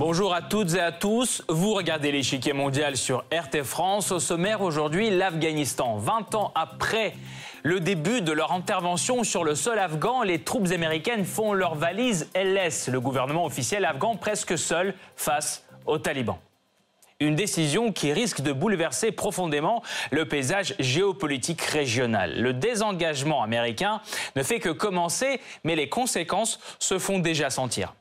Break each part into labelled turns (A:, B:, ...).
A: Bonjour à toutes et à tous. Vous regardez l'échiquier mondial sur RT France. Au sommaire aujourd'hui, l'Afghanistan. 20 ans après le début de leur intervention sur le sol afghan, les troupes américaines font leur valise et laissent le gouvernement officiel afghan presque seul face aux talibans. Une décision qui risque de bouleverser profondément le paysage géopolitique régional. Le désengagement américain ne fait que commencer, mais les conséquences se font déjà sentir.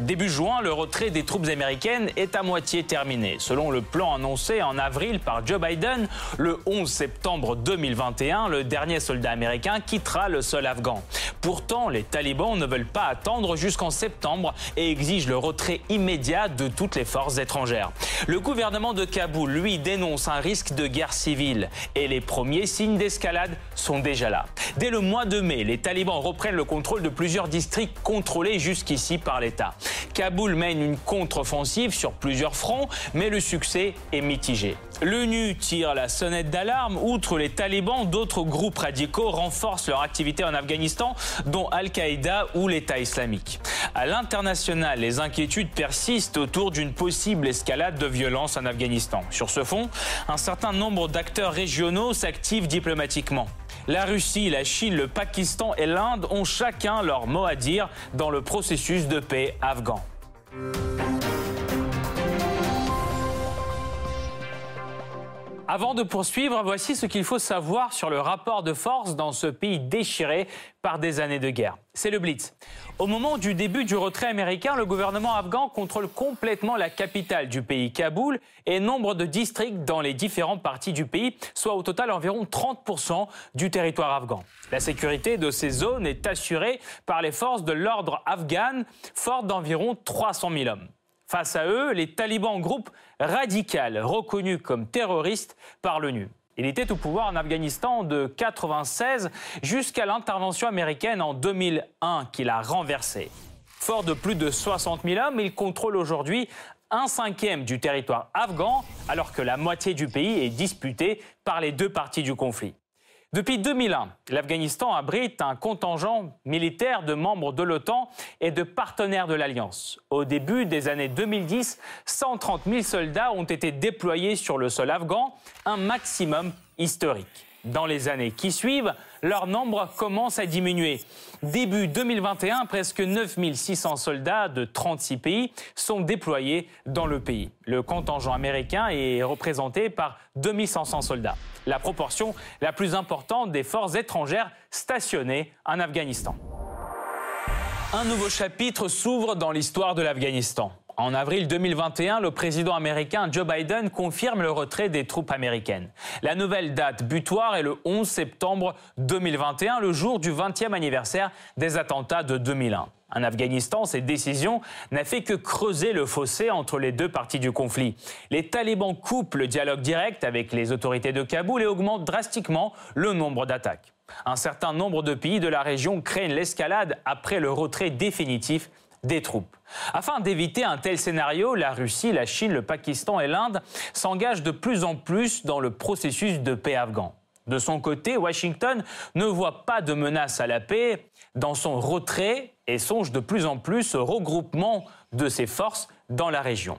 A: Début juin, le retrait des troupes américaines est à moitié terminé. Selon le plan annoncé en avril par Joe Biden, le 11 septembre 2021, le dernier soldat américain quittera le sol afghan. Pourtant, les talibans ne veulent pas attendre jusqu'en septembre et exigent le retrait immédiat de toutes les forces étrangères. Le gouvernement de Kaboul, lui, dénonce un risque de guerre civile et les premiers signes d'escalade sont déjà là. Dès le mois de mai, les talibans reprennent le contrôle de plusieurs districts contrôlés jusqu'ici par l'État. Kaboul mène une contre-offensive sur plusieurs fronts, mais le succès est mitigé. L'ONU tire la sonnette d'alarme. Outre les talibans, d'autres groupes radicaux renforcent leur activité en Afghanistan, dont Al-Qaïda ou l'État islamique. À l'international, les inquiétudes persistent autour d'une possible escalade de violence en Afghanistan. Sur ce fond, un certain nombre d'acteurs régionaux s'activent diplomatiquement. La Russie, la Chine, le Pakistan et l'Inde ont chacun leur mot à dire dans le processus de paix afghan. Avant de poursuivre, voici ce qu'il faut savoir sur le rapport de force dans ce pays déchiré par des années de guerre. C'est le Blitz. Au moment du début du retrait américain, le gouvernement afghan contrôle complètement la capitale du pays, Kaboul, et nombre de districts dans les différentes parties du pays, soit au total environ 30% du territoire afghan. La sécurité de ces zones est assurée par les forces de l'ordre afghanes, fortes d'environ 300 000 hommes. Face à eux, les talibans, groupe radical reconnu comme terroriste par l'ONU. Il était au pouvoir en Afghanistan de 1996 jusqu'à l'intervention américaine en 2001 qui l'a renversé. Fort de plus de 60 000 hommes, il contrôle aujourd'hui un cinquième du territoire afghan, alors que la moitié du pays est disputée par les deux parties du conflit. Depuis 2001, l'Afghanistan abrite un contingent militaire de membres de l'OTAN et de partenaires de l'Alliance. Au début des années 2010, 130 000 soldats ont été déployés sur le sol afghan, un maximum historique. Dans les années qui suivent, leur nombre commence à diminuer. Début 2021, presque 9600 soldats de 36 pays sont déployés dans le pays. Le contingent américain est représenté par 2500 soldats, la proportion la plus importante des forces étrangères stationnées en Afghanistan. Un nouveau chapitre s'ouvre dans l'histoire de l'Afghanistan. En avril 2021, le président américain Joe Biden confirme le retrait des troupes américaines. La nouvelle date butoir est le 11 septembre 2021, le jour du 20e anniversaire des attentats de 2001. En Afghanistan, cette décision n'a fait que creuser le fossé entre les deux parties du conflit. Les talibans coupent le dialogue direct avec les autorités de Kaboul et augmentent drastiquement le nombre d'attaques. Un certain nombre de pays de la région craignent l'escalade après le retrait définitif des troupes. Afin d'éviter un tel scénario, la Russie, la Chine, le Pakistan et l'Inde s'engagent de plus en plus dans le processus de paix afghan. De son côté, Washington ne voit pas de menace à la paix dans son retrait et songe de plus en plus au regroupement de ses forces dans la région.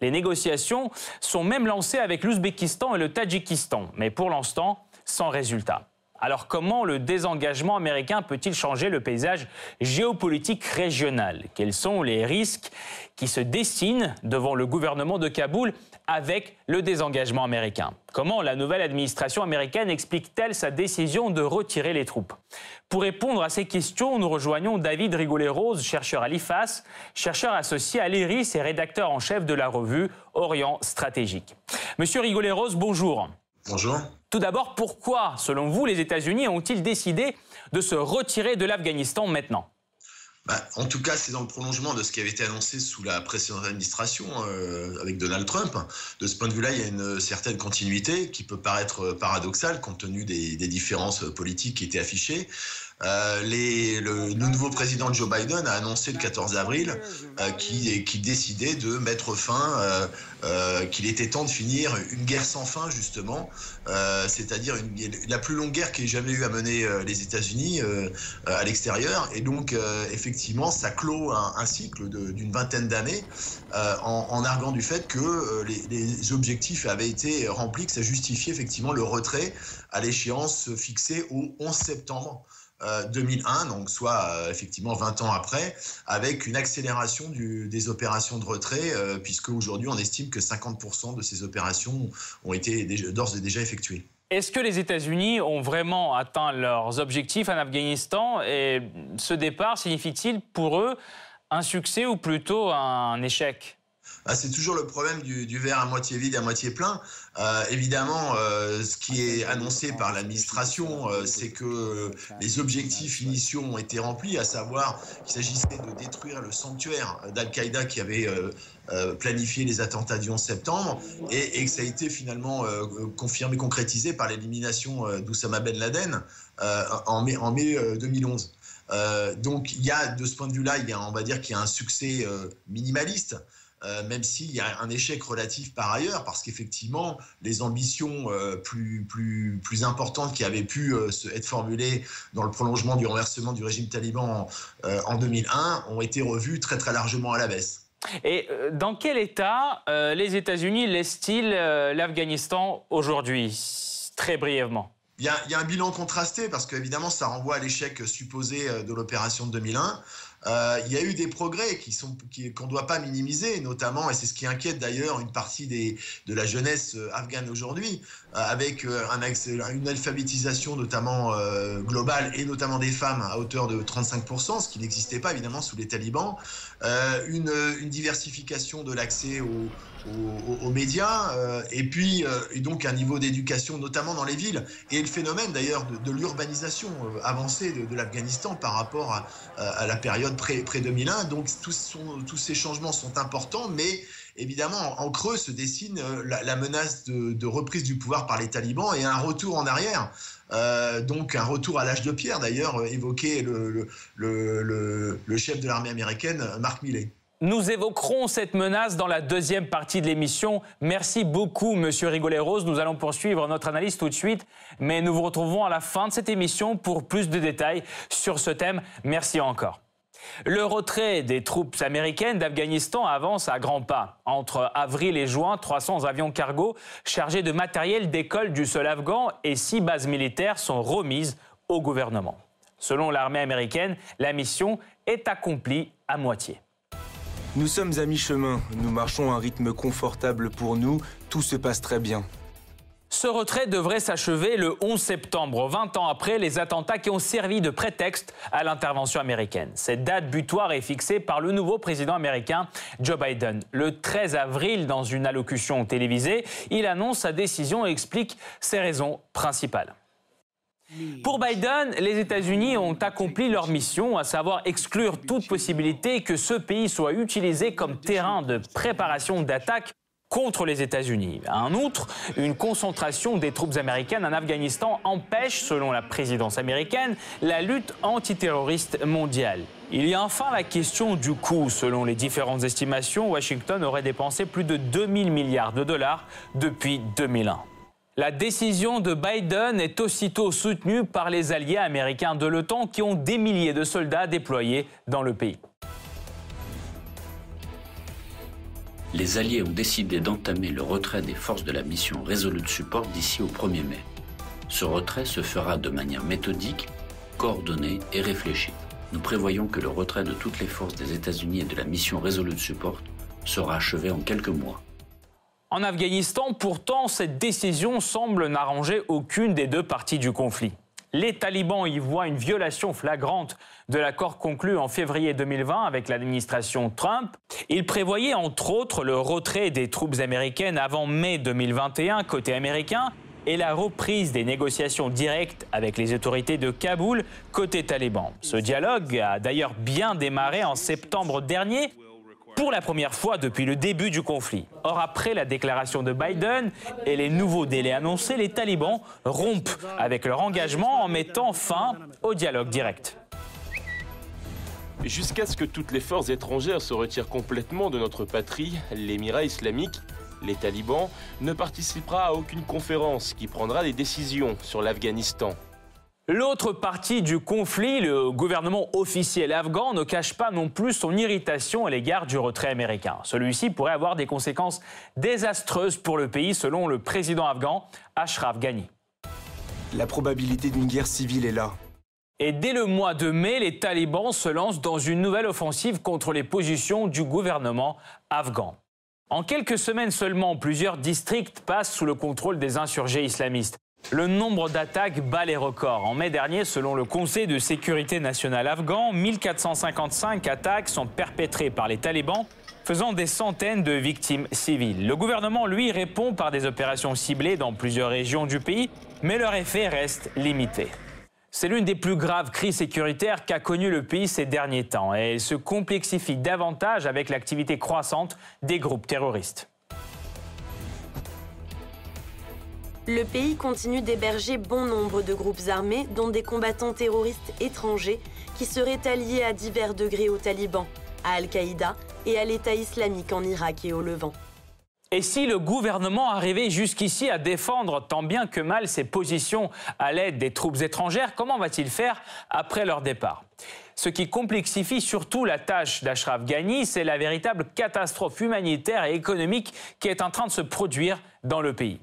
A: Les négociations sont même lancées avec l'Ouzbékistan et le Tadjikistan, mais pour l'instant, sans résultat. Alors comment le désengagement américain peut-il changer le paysage géopolitique régional? Quels sont les risques qui se dessinent devant le gouvernement de Kaboul avec le désengagement américain? Comment la nouvelle administration américaine explique-t-elle sa décision de retirer les troupes? Pour répondre à ces questions, nous rejoignons David Rigolet-Rose, chercheur à l'IFAS, chercheur associé à l'IRIS et rédacteur en chef de la revue Orient Stratégique. Monsieur Rigolet-Rose, bonjour.
B: Bonjour.
A: Tout d'abord, pourquoi, selon vous, les États-Unis ont-ils décidé de se retirer de l'Afghanistan maintenant?
B: Bah, en tout cas, c'est dans le prolongement de ce qui avait été annoncé sous la précédente administration euh, avec Donald Trump. De ce point de vue-là, il y a une certaine continuité qui peut paraître paradoxale compte tenu des, différences politiques qui étaient affichées. Euh, les, le, nouveau président Joe Biden a annoncé le 14 avril euh, qu'il qui décidait de mettre fin, euh, qu'il était temps de finir une guerre sans fin justement, c'est-à-dire la plus longue guerre qu'ait jamais eu à mener les États-Unis à l'extérieur. Et donc effectivement, ça clôt un, cycle d'une vingtaine d'années en, en, arguant du fait que les, les objectifs avaient été remplis, que ça justifiait effectivement le retrait à l'échéance fixée au 11 septembre. 2001, euh, donc soit euh, effectivement 20 ans après, avec une accélération des opérations de retrait, euh, puisque aujourd'hui on estime que 50% de ces opérations ont été d'ores et déjà effectuées.
A: Est-ce que les États-Unis ont vraiment atteint leurs objectifs en Afghanistan? Et ce départ signifie-t-il pour eux un succès ou plutôt un échec?
B: Ah, c'est toujours le problème du, verre à moitié vide, à moitié plein. Euh, évidemment, euh, ce qui est annoncé par l'administration, euh, c'est que les objectifs initiaux ont été remplis, à savoir qu'il s'agissait de détruire le sanctuaire d'Al-Qaïda qui avait planifié les attentats du 11 septembre, et, que ça a été finalement confirmé, concrétisé par l'élimination d'Oussama Ben Laden en mai, en mai 2011. donc, il y a de ce point de vue-là, on va dire qu'il y a un succès minimaliste. Euh, même s'il y a un échec relatif par ailleurs, parce qu'effectivement, les ambitions euh, plus, plus, plus importantes qui avaient pu euh, être formulées dans le prolongement du renversement du régime taliban en 2001 ont été revues très très largement à la baisse.
A: Et dans quel état les États-Unis laissent-ils l'Afghanistan aujourd'hui Très brièvement?
B: Il y, a, il y, a, un bilan contrasté parce qu'évidemment, ça renvoie à l'échec supposé de l'opération de 2001. Euh, il y a eu des progrès qui sont qu'on ne doit pas minimiser, notamment, et c'est ce qui inquiète d'ailleurs une partie de la jeunesse euh, afghane aujourd'hui, euh, avec un, une alphabétisation notamment globale et notamment des femmes à hauteur de 35%, ce qui n'existait pas évidemment sous les talibans, une, diversification de l'accès aux médias, et puis donc un niveau d'éducation, notamment dans les villes, et le phénomène d'ailleurs de, l'urbanisation avancée de, l'Afghanistan par rapport à la période pré-2001. donc tous, ces changements sont importants, mais évidemment, en creux se dessine la, menace de, reprise du pouvoir par les talibans et un retour en arrière. donc un retour à l'âge de pierre, d'ailleurs, évoqué le, chef de l'armée américaine, Mark Milley.
A: Nous évoquerons cette menace dans la deuxième partie de l'émission. Merci beaucoup, Monsieur Rigoleros. Nous allons poursuivre notre analyse tout de suite, mais nous vous retrouvons à la fin de cette émission pour plus de détails sur ce thème. Merci encore. Le retrait des troupes américaines d'Afghanistan avance à grands pas. Entre avril et juin, 300 avions cargo chargés de matériel d'école du sol afghan et six bases militaires sont remises au gouvernement. Selon l'armée américaine, la mission est accomplie à moitié.
C: Nous sommes à mi-chemin, nous marchons à un rythme confortable pour nous, tout se passe très bien.
A: Ce retrait devrait s'achever le 11 septembre, 20 ans après les attentats qui ont servi de prétexte à l'intervention américaine. Cette date butoir est fixée par le nouveau président américain Joe Biden. Le 13 avril, dans une allocution télévisée, il annonce sa décision et explique ses raisons principales. Pour Biden, les États-Unis ont accompli leur mission, à savoir exclure toute possibilité que ce pays soit utilisé comme terrain de préparation d'attaque contre les États-Unis. En outre, une concentration des troupes américaines en Afghanistan empêche, selon la présidence américaine, la lutte antiterroriste mondiale. Il y a enfin la question du coût. Selon les différentes estimations, Washington aurait dépensé plus de 2000 milliards de dollars depuis 2001. La décision de Biden est aussitôt soutenue par les alliés américains de l'OTAN qui ont des milliers de soldats déployés dans le pays.
D: Les alliés ont décidé d'entamer le retrait des forces de la mission Resolute Support d'ici au 1er mai. Ce retrait se fera de manière méthodique, coordonnée et réfléchie. Nous prévoyons que le retrait de toutes les forces des États-Unis et de la mission Resolute Support sera achevé en quelques mois.
A: En Afghanistan, pourtant, cette décision semble n'arranger aucune des deux parties du conflit. Les talibans y voient une violation flagrante de l'accord conclu en février 2020 avec l'administration Trump. Ils prévoyaient entre autres le retrait des troupes américaines avant mai 2021 côté américain et la reprise des négociations directes avec les autorités de Kaboul côté taliban. Ce dialogue a d'ailleurs bien démarré en septembre dernier pour la première fois depuis le début du conflit. Or, après la déclaration de Biden et les nouveaux délais annoncés, les talibans rompent avec leur engagement en mettant fin au dialogue direct.
C: Jusqu'à ce que toutes les forces étrangères se retirent complètement de notre patrie, l'Émirat islamique, les talibans, ne participera à aucune conférence qui prendra des décisions sur l'Afghanistan.
A: L'autre partie du conflit, le gouvernement officiel afghan, ne cache pas non plus son irritation à l'égard du retrait américain. Celui-ci pourrait avoir des conséquences désastreuses pour le pays, selon le président afghan Ashraf Ghani.
C: La probabilité d'une guerre civile est là.
A: Et dès le mois de mai, les talibans se lancent dans une nouvelle offensive contre les positions du gouvernement afghan. En quelques semaines seulement, plusieurs districts passent sous le contrôle des insurgés islamistes. Le nombre d'attaques bat les records. En mai dernier, selon le Conseil de sécurité nationale afghan, 1455 attaques sont perpétrées par les talibans, faisant des centaines de victimes civiles. Le gouvernement, lui, répond par des opérations ciblées dans plusieurs régions du pays, mais leur effet reste limité. C'est l'une des plus graves crises sécuritaires qu'a connu le pays ces derniers temps et elle se complexifie davantage avec l'activité croissante des groupes terroristes.
E: Le pays continue d'héberger bon nombre de groupes armés, dont des combattants terroristes étrangers qui seraient alliés à divers degrés aux talibans, à Al-Qaïda et à l'État islamique en Irak et au Levant.
A: Et si le gouvernement arrivait jusqu'ici à défendre tant bien que mal ses positions à l'aide des troupes étrangères, comment va-t-il faire après leur départ? Ce qui complexifie surtout la tâche d'Ashraf Ghani, c'est la véritable catastrophe humanitaire et économique qui est en train de se produire dans le pays.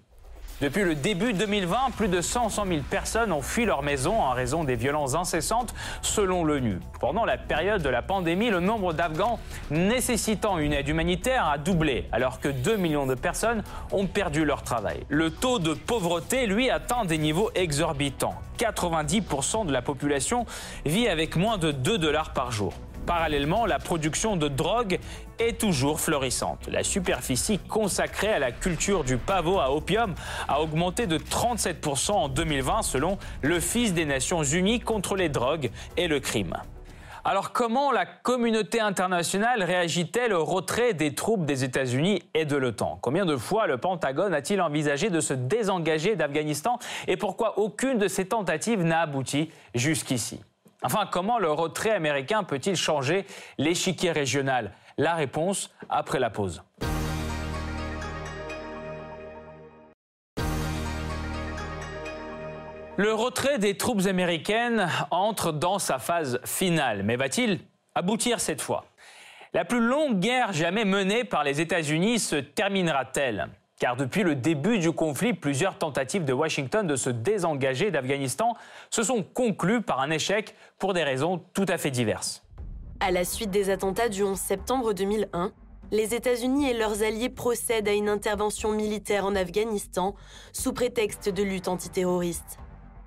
A: Depuis le début 2020, plus de 100 000 personnes ont fui leur maison en raison des violences incessantes, selon l'ONU. Pendant la période de la pandémie, le nombre d'Afghans nécessitant une aide humanitaire a doublé, alors que 2 millions de personnes ont perdu leur travail. Le taux de pauvreté, lui, atteint des niveaux exorbitants. 90% de la population vit avec moins de 2 dollars par jour. Parallèlement, la production de drogue est toujours florissante. La superficie consacrée à la culture du pavot à opium a augmenté de 37% en 2020 selon l'Office des Nations Unies contre les drogues et le crime. Alors comment la communauté internationale réagit-elle au retrait des troupes des États-Unis et de l'OTAN? Combien de fois le Pentagone a-t-il envisagé de se désengager d'Afghanistan et pourquoi aucune de ces tentatives n'a abouti jusqu'ici? Enfin, comment le retrait américain peut-il changer l'échiquier régional? La réponse après la pause. Le retrait des troupes américaines entre dans sa phase finale, mais va-t-il aboutir cette fois? La plus longue guerre jamais menée par les États-Unis se terminera-t-elle? Car depuis le début du conflit, plusieurs tentatives de Washington de se désengager d'Afghanistan se sont conclues par un échec pour des raisons tout à fait diverses.
E: À la suite des attentats du 11 septembre 2001, les États-Unis et leurs alliés procèdent à une intervention militaire en Afghanistan sous prétexte de lutte antiterroriste.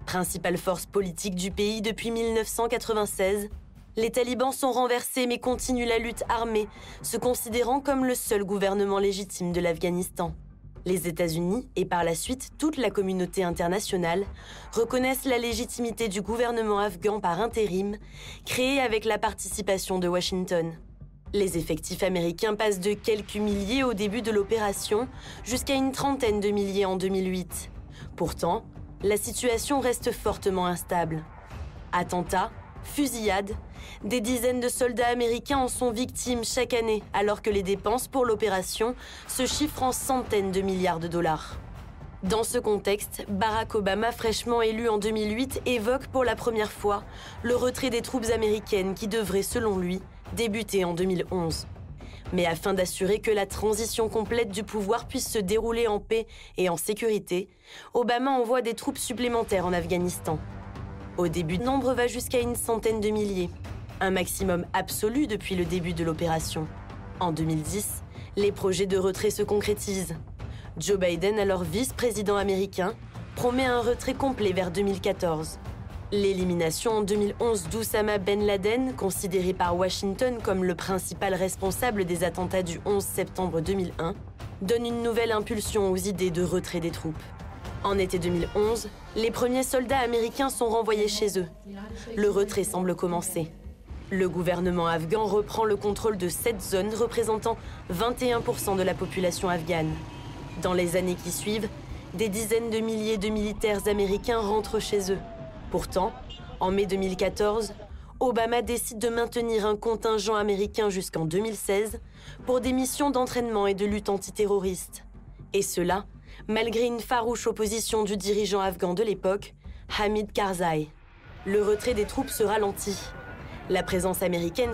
E: Principale force politique du pays depuis 1996, les talibans sont renversés mais continuent la lutte armée, se considérant comme le seul gouvernement légitime de l'Afghanistan. Les États-Unis et par la suite toute la communauté internationale reconnaissent la légitimité du gouvernement afghan par intérim, créé avec la participation de Washington. Les effectifs américains passent de quelques milliers au début de l'opération jusqu'à une trentaine de milliers en 2008. Pourtant, la situation reste fortement instable. Attentats, fusillades, des dizaines de soldats américains en sont victimes chaque année, alors que les dépenses pour l'opération se chiffrent en centaines de milliards de dollars. Dans ce contexte, Barack Obama, fraîchement élu en 2008, évoque pour la première fois le retrait des troupes américaines qui devrait, selon lui, débuter en 2011. Mais afin d'assurer que la transition complète du pouvoir puisse se dérouler en paix et en sécurité, Obama envoie des troupes supplémentaires en Afghanistan. Au début, le nombre va jusqu'à une centaine de milliers, un maximum absolu depuis le début de l'opération. En 2010, les projets de retrait se concrétisent. Joe Biden, alors vice-président américain, promet un retrait complet vers 2014. L'élimination en 2011 d'Oussama Ben Laden, considéré par Washington comme le principal responsable des attentats du 11 septembre 2001, donne une nouvelle impulsion aux idées de retrait des troupes. En été 2011, les premiers soldats américains sont renvoyés chez eux. Le retrait semble commencer. Le gouvernement afghan reprend le contrôle de cette zone représentant 21% de la population afghane. Dans les années qui suivent, des dizaines de milliers de militaires américains rentrent chez eux. Pourtant, en mai 2014, Obama décide de maintenir un contingent américain jusqu'en 2016 pour des missions d'entraînement et de lutte antiterroriste. Et cela, malgré une farouche opposition du dirigeant afghan de l'époque, Hamid Karzai. Le retrait des troupes se ralentit. La présence américaine